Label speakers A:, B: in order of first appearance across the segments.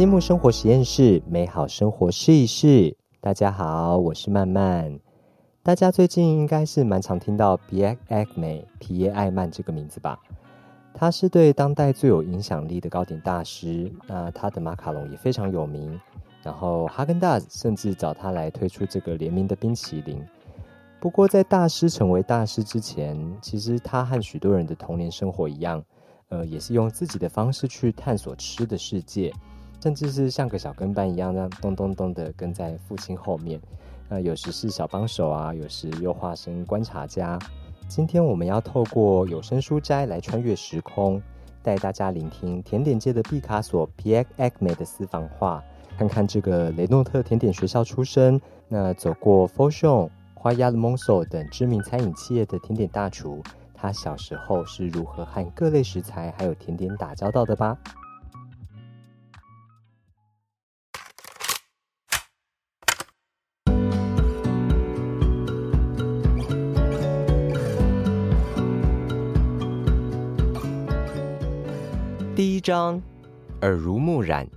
A: 积木生活实验室，美好生活试一试。大家好，我是曼曼。大家最近应该是蛮常听到 p i e r Agme 皮耶艾曼这个名字吧？他是对当代最有影响力的糕点大师。那他的马卡龙也非常有名。然后哈根达斯甚至找他来推出这个联名的冰淇淋。不过在大师成为大师之前，其实他和许多人的童年生活一样，呃，也是用自己的方式去探索吃的世界。甚至是像个小跟班一样，那咚咚咚的跟在父亲后面。那有时是小帮手啊，有时又化身观察家。今天我们要透过有声书斋来穿越时空，带大家聆听甜点界的毕卡索 Pierre Agme 的私房话，看看这个雷诺特甜点学校出身，那走过 f o s h o n 花鸭的 Monso 等知名餐饮企业的甜点大厨，他小时候是如何和各类食材还有甜点打交道的吧。章，耳濡目染，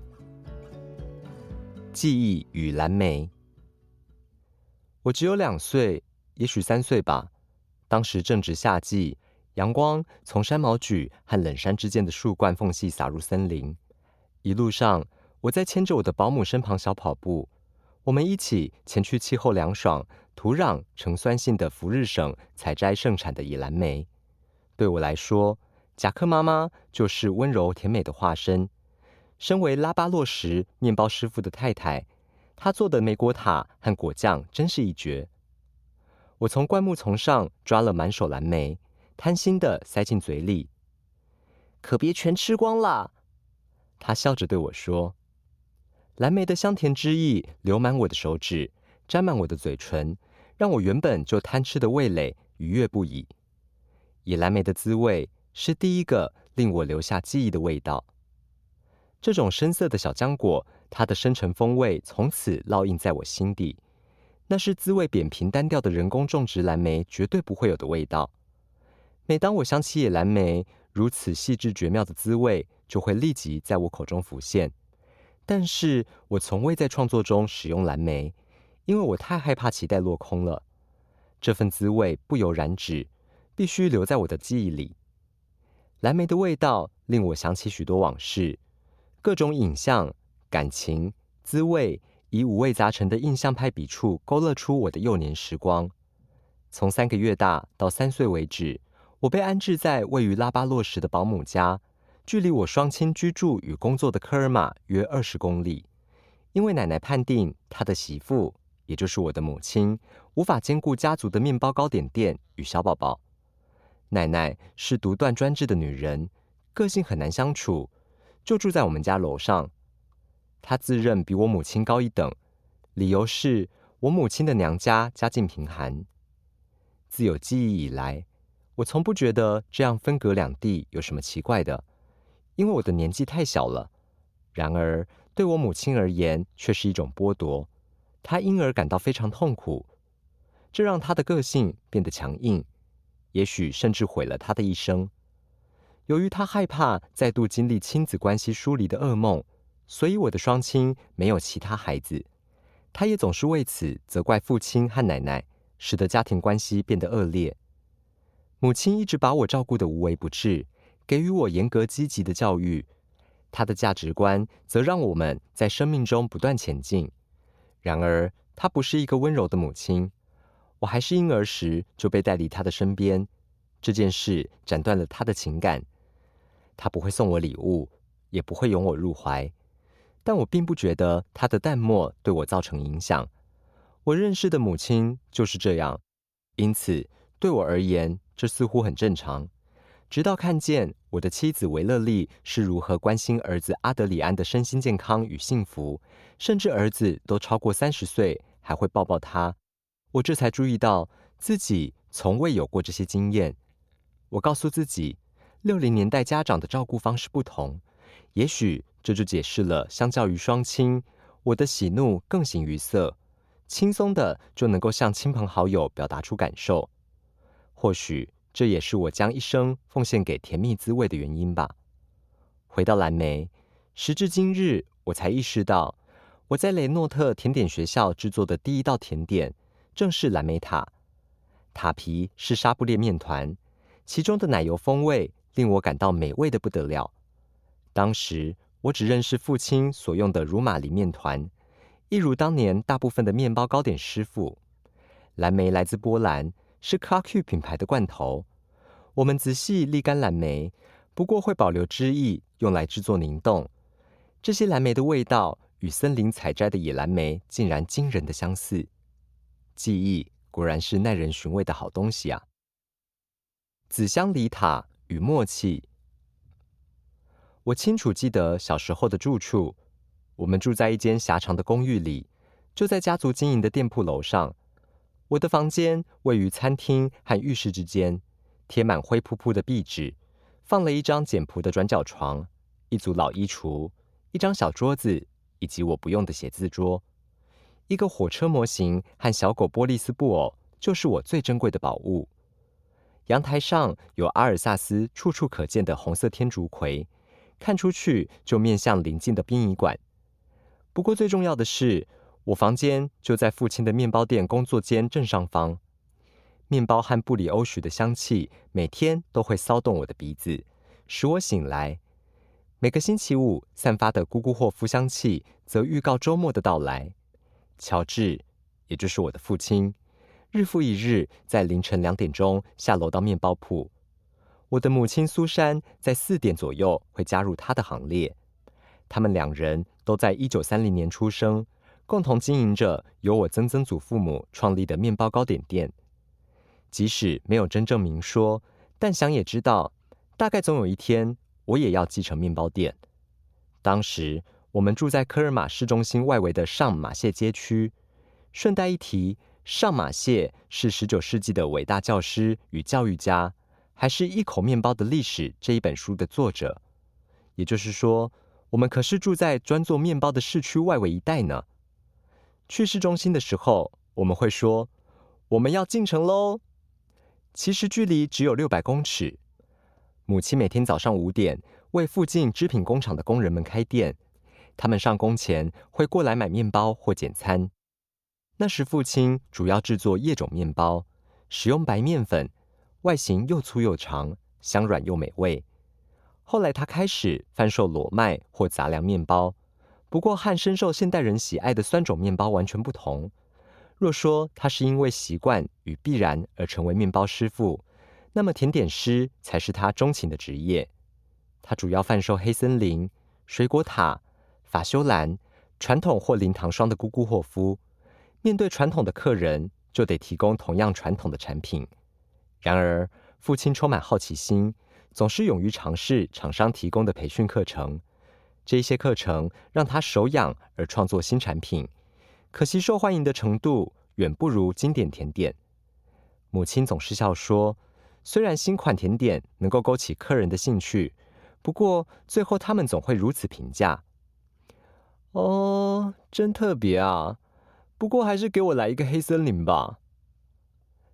A: 记忆与蓝莓。我只有两岁，也许三岁吧。当时正值夏季，阳光从山毛榉和冷杉之间的树冠缝隙洒入森林。一路上，我在牵着我的保姆身旁小跑步。我们一起前去气候凉爽、土壤呈酸性的福日省采摘盛产的野蓝莓。对我来说，贾克妈妈就是温柔甜美的化身。身为拉巴洛什面包师傅的太太，她做的莓果塔和果酱真是一绝。我从灌木丛上抓了满手蓝莓，贪心的塞进嘴里。可别全吃光了，她笑着对我说。蓝莓的香甜汁液流满我的手指，沾满我的嘴唇，让我原本就贪吃的味蕾愉悦不已。以蓝莓的滋味。是第一个令我留下记忆的味道。这种深色的小浆果，它的深沉风味从此烙印在我心底。那是滋味扁平单调的人工种植蓝莓绝对不会有的味道。每当我想起野蓝莓如此细致绝妙的滋味，就会立即在我口中浮现。但是我从未在创作中使用蓝莓，因为我太害怕期待落空了。这份滋味不由染指，必须留在我的记忆里。蓝莓的味道令我想起许多往事，各种影像、感情、滋味，以五味杂陈的印象派笔触勾勒出我的幼年时光。从三个月大到三岁为止，我被安置在位于拉巴洛什的保姆家，距离我双亲居住与工作的科尔玛约二十公里。因为奶奶判定她的媳妇，也就是我的母亲，无法兼顾家族的面包糕点店与小宝宝。奶奶是独断专制的女人，个性很难相处，就住在我们家楼上。她自认比我母亲高一等，理由是我母亲的娘家家境贫寒。自有记忆以来，我从不觉得这样分隔两地有什么奇怪的，因为我的年纪太小了。然而对我母亲而言，却是一种剥夺，她因而感到非常痛苦，这让她的个性变得强硬。也许甚至毁了他的一生。由于他害怕再度经历亲子关系疏离的噩梦，所以我的双亲没有其他孩子。他也总是为此责怪父亲和奶奶，使得家庭关系变得恶劣。母亲一直把我照顾得无微不至，给予我严格积极的教育。她的价值观则让我们在生命中不断前进。然而，她不是一个温柔的母亲。我还是婴儿时就被带离他的身边，这件事斩断了他的情感。他不会送我礼物，也不会拥我入怀。但我并不觉得他的淡漠对我造成影响。我认识的母亲就是这样，因此对我而言，这似乎很正常。直到看见我的妻子维勒利是如何关心儿子阿德里安的身心健康与幸福，甚至儿子都超过三十岁还会抱抱他。我这才注意到自己从未有过这些经验。我告诉自己，六零年代家长的照顾方式不同，也许这就解释了，相较于双亲，我的喜怒更形于色，轻松的就能够向亲朋好友表达出感受。或许这也是我将一生奉献给甜蜜滋味的原因吧。回到蓝莓，时至今日，我才意识到，我在雷诺特甜点学校制作的第一道甜点正是蓝莓塔。塔皮是沙布列面团，其中的奶油风味令我感到美味的不得了。当时我只认识父亲所用的乳马梨面团，一如当年大部分的面包糕点师傅。蓝莓来自波兰，是 c a r k 品牌的罐头。我们仔细沥干蓝莓，不过会保留汁液用来制作凝冻。这些蓝莓的味道与森林采摘的野蓝莓竟然惊人的相似。记忆。果然是耐人寻味的好东西啊！紫香梨塔与默契，我清楚记得小时候的住处。我们住在一间狭长的公寓里，就在家族经营的店铺楼上。我的房间位于餐厅和浴室之间，贴满灰扑扑的壁纸，放了一张简朴的转角床，一组老衣橱，一张小桌子，以及我不用的写字桌。一个火车模型和小狗波利斯布偶就是我最珍贵的宝物。阳台上有阿尔萨斯处处可见的红色天竺葵，看出去就面向邻近的殡仪馆。不过最重要的是，我房间就在父亲的面包店工作间正上方。面包和布里欧许的香气每天都会骚动我的鼻子，使我醒来。每个星期五散发的姑姑霍夫香气则预告周末的到来。乔治，也就是我的父亲，日复一日在凌晨两点钟下楼到面包铺。我的母亲苏珊在四点左右会加入他的行列。他们两人都在一九三零年出生，共同经营着由我曾曾祖父母创立的面包糕点店。即使没有真正明说，但想也知道，大概总有一天我也要继承面包店。当时。我们住在科尔马市中心外围的上马谢街区。顺带一提，上马谢是十九世纪的伟大教师与教育家，还是一口面包的历史这一本书的作者。也就是说，我们可是住在专做面包的市区外围一带呢。去市中心的时候，我们会说我们要进城喽。其实距离只有六百公尺。母亲每天早上五点为附近织品工厂的工人们开店。他们上工前会过来买面包或简餐。那时父亲主要制作叶种面包，使用白面粉，外形又粗又长，香软又美味。后来他开始贩售裸麦或杂粮面包，不过和深受现代人喜爱的酸种面包完全不同。若说他是因为习惯与必然而成为面包师傅，那么甜点师才是他钟情的职业。他主要贩售黑森林、水果塔。法修兰传统或零糖霜的姑姑霍夫，面对传统的客人，就得提供同样传统的产品。然而，父亲充满好奇心，总是勇于尝试厂商提供的培训课程。这些课程让他手痒而创作新产品，可惜受欢迎的程度远不如经典甜点。母亲总是笑说：“虽然新款甜点能够勾起客人的兴趣，不过最后他们总会如此评价。”哦，真特别啊！不过还是给我来一个黑森林吧。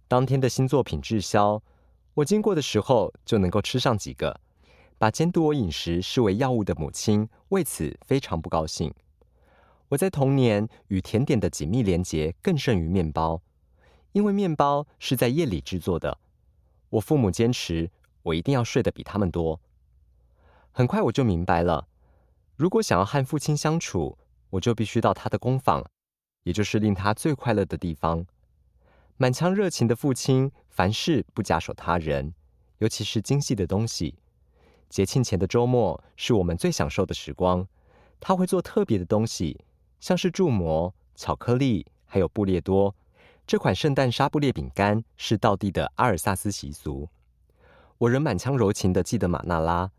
A: 当天的新作品滞销，我经过的时候就能够吃上几个。把监督我饮食视为药物的母亲为此非常不高兴。我在童年与甜点的紧密连结更胜于面包，因为面包是在夜里制作的。我父母坚持我一定要睡得比他们多。很快我就明白了。如果想要和父亲相处，我就必须到他的工坊，也就是令他最快乐的地方。满腔热情的父亲，凡事不假手他人，尤其是精细的东西。节庆前的周末是我们最享受的时光。他会做特别的东西，像是铸模、巧克力，还有布列多。这款圣诞沙布列饼干是道地的阿尔萨斯习俗。我仍满腔柔情的记得马纳拉。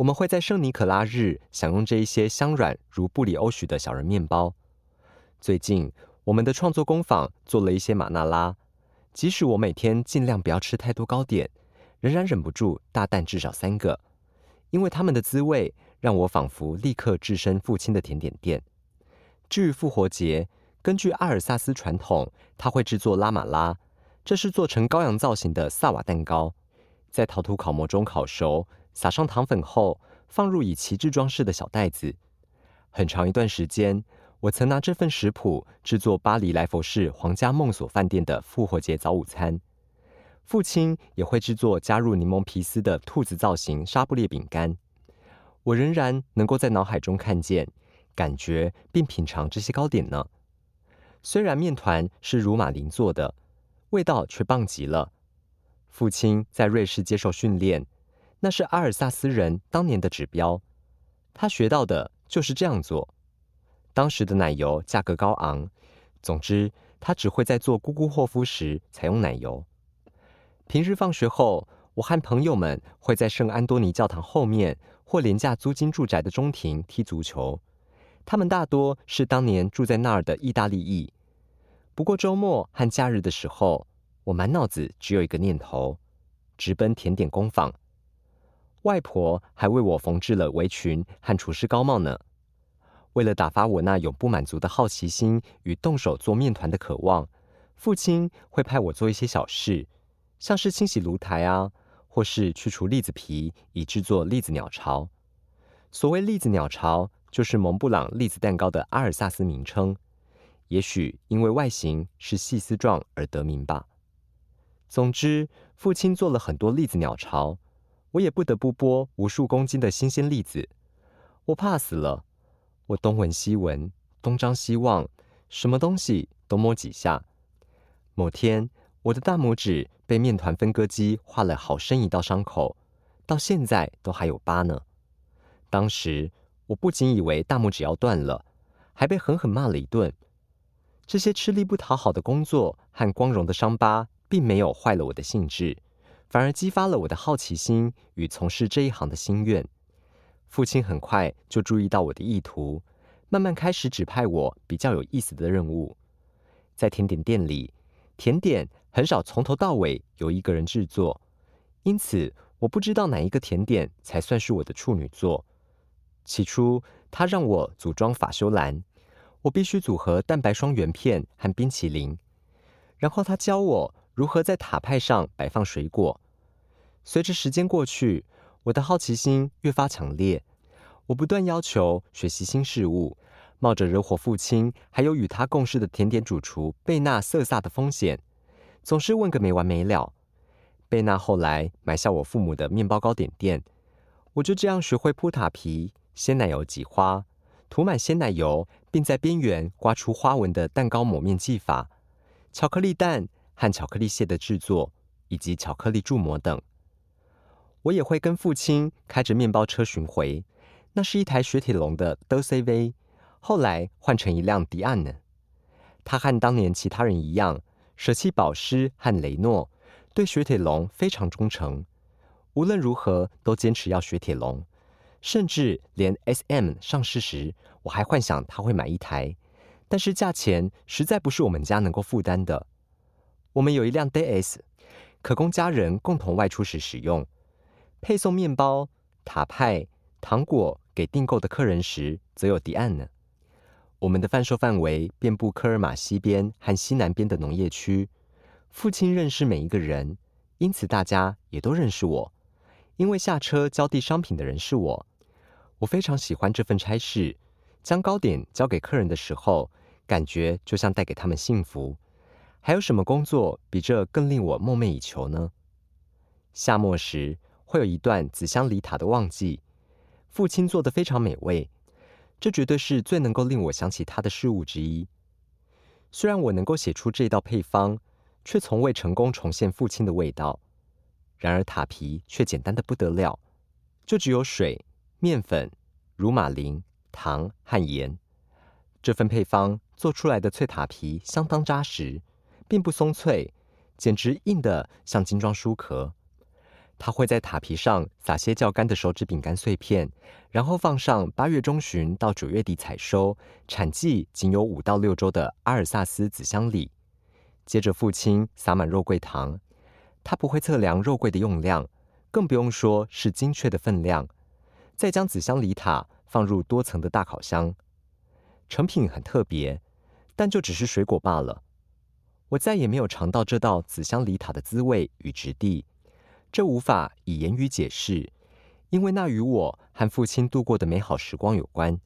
A: 我们会在圣尼可拉日享用这一些香软如布里欧许的小人面包。最近，我们的创作工坊做了一些马纳拉。即使我每天尽量不要吃太多糕点，仍然忍不住大啖至少三个，因为它们的滋味让我仿佛立刻置身父亲的甜点店。至于复活节，根据阿尔萨斯传统，他会制作拉马拉，这是做成羔羊造型的萨瓦蛋糕，在陶土烤模中烤熟。撒上糖粉后，放入以旗帜装饰的小袋子。很长一段时间，我曾拿这份食谱制作巴黎莱佛士皇家梦所饭店的复活节早午餐。父亲也会制作加入柠檬皮丝的兔子造型沙布列饼干。我仍然能够在脑海中看见、感觉并品尝这些糕点呢。虽然面团是乳马林做的，味道却棒极了。父亲在瑞士接受训练，那是阿尔萨斯人当年的指标。他学到的就是这样做。当时的奶油价格高昂，总之他只会在做咕咕霍夫时采用奶油。平日放学后，我和朋友们会在圣安多尼教堂后面或廉价租金住宅的中庭踢足球。他们大多是当年住在那儿的意大利裔。不过周末和假日的时候，我满脑子只有一个念头：直奔甜点工坊。外婆还为我缝制了围裙和厨师高帽呢。为了打发我那永不满足的好奇心与动手做面团的渴望，父亲会派我做一些小事，像是清洗炉台啊，或是去除栗子皮以制作栗子鸟巢。所谓栗子鸟巢，就是蒙布朗栗子蛋糕的阿尔萨斯名称。也许因为外形是细丝状而得名吧。总之，父亲做了很多栗子鸟巢，我也不得不剥无数公斤的新鲜栗子。我怕死了，我东闻西闻，东张西望，什么东西都摸几下。某天，我的大拇指被面团分割机划了好深一道伤口，到现在都还有疤呢。当时我不仅以为大拇指要断了，还被狠狠骂了一顿。这些吃力不讨好的工作和光荣的伤疤，并没有坏了我的兴致，反而激发了我的好奇心与从事这一行的心愿。父亲很快就注意到我的意图，慢慢开始指派我比较有意思的任务。在甜点店里，甜点很少从头到尾由一个人制作，因此我不知道哪一个甜点才算是我的处女作。起初，他让我组装法修兰。我必须组合蛋白霜原片和冰淇淋，然后他教我如何在塔派上摆放水果。随着时间过去，我的好奇心越发强烈，我不断要求学习新事物，冒着惹火父亲还有与他共事的甜点主厨贝纳瑟萨的风险，总是问个没完没了。贝纳后来买下我父母的面包糕点店，我就这样学会铺塔皮、鲜奶油挤花。涂满鲜奶油，并在边缘刮出花纹的蛋糕抹面技法，巧克力蛋和巧克力屑的制作，以及巧克力铸模等。我也会跟父亲开着面包车巡回，那是一台雪铁龙的德 C V，后来换成一辆迪安呢。他和当年其他人一样，舍弃保湿和雷诺，对雪铁龙非常忠诚，无论如何都坚持要雪铁龙。甚至连 S M 上市时，我还幻想他会买一台，但是价钱实在不是我们家能够负担的。我们有一辆 D S，可供家人共同外出时使用，配送面包、塔派、糖果给订购的客人时，则有迪安呢。我们的贩售范围遍布科尔马西边和西南边的农业区。父亲认识每一个人，因此大家也都认识我，因为下车交递商品的人是我。我非常喜欢这份差事，将糕点交给客人的时候，感觉就像带给他们幸福。还有什么工作比这更令我梦寐以求呢？夏末时会有一段紫香梨塔的旺季，父亲做的非常美味，这绝对是最能够令我想起他的事物之一。虽然我能够写出这道配方，却从未成功重现父亲的味道。然而塔皮却简单的不得了，就只有水。面粉、乳马林、糖和盐，这份配方做出来的脆塔皮相当扎实，并不松脆，简直硬的像精装书壳。它会在塔皮上撒些较干的手指饼干碎片，然后放上八月中旬到九月底采收、产季仅有五到六周的阿尔萨斯紫香梨。接着，父亲撒满肉桂糖，他不会测量肉桂的用量，更不用说是精确的分量。再将紫香梨塔放入多层的大烤箱，成品很特别，但就只是水果罢了。我再也没有尝到这道紫香梨塔的滋味与质地，这无法以言语解释，因为那与我和父亲度过的美好时光有关。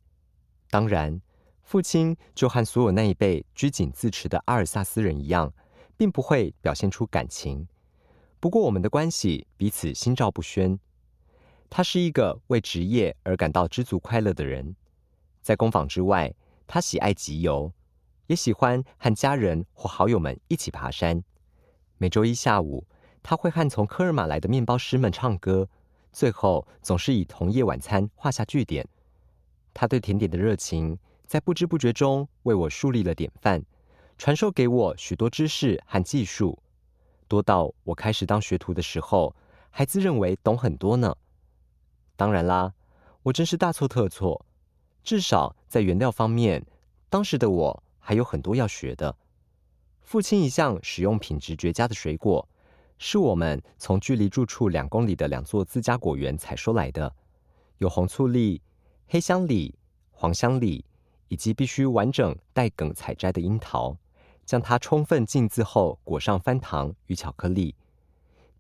A: 当然，父亲就和所有那一辈拘谨自持的阿尔萨斯人一样，并不会表现出感情。不过，我们的关系彼此心照不宣。他是一个为职业而感到知足快乐的人，在工坊之外，他喜爱集邮，也喜欢和家人或好友们一起爬山。每周一下午，他会和从科尔玛来的面包师们唱歌，最后总是以同业晚餐画下句点。他对甜点的热情，在不知不觉中为我树立了典范，传授给我许多知识和技术，多到我开始当学徒的时候，还自认为懂很多呢。当然啦，我真是大错特错。至少在原料方面，当时的我还有很多要学的。父亲一向使用品质绝佳的水果，是我们从距离住处两公里的两座自家果园采收来的，有红醋栗、黑香李、黄香李，以及必须完整带梗采摘的樱桃，将它充分浸渍后裹上翻糖与巧克力，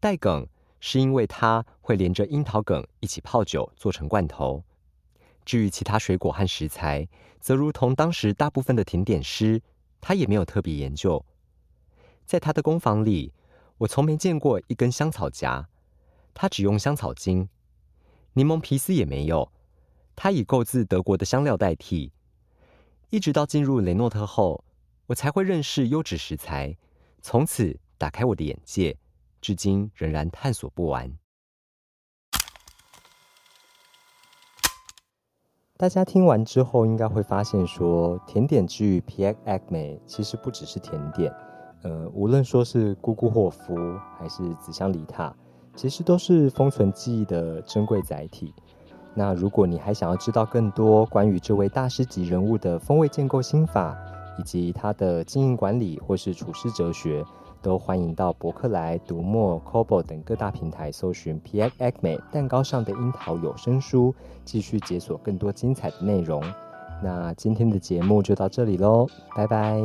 A: 带梗。是因为它会连着樱桃梗一起泡酒做成罐头。至于其他水果和食材，则如同当时大部分的甜点师，他也没有特别研究。在他的工坊里，我从没见过一根香草荚，他只用香草精。柠檬皮丝也没有，他以购自德国的香料代替。一直到进入雷诺特后，我才会认识优质食材，从此打开我的眼界。至今仍然探索不完。大家听完之后，应该会发现说，甜点之于 Pierre Agme 其实不只是甜点，呃，无论说是姑姑霍夫还是紫香梨塔，其实都是封存记忆的珍贵载体。那如果你还想要知道更多关于这位大师级人物的风味建构心法，以及他的经营管理或是处事哲学，都欢迎到博客来、读墨、c o b o 等各大平台搜寻 p x e g m a 蛋糕上的樱桃有声书，继续解锁更多精彩的内容。那今天的节目就到这里喽，拜拜。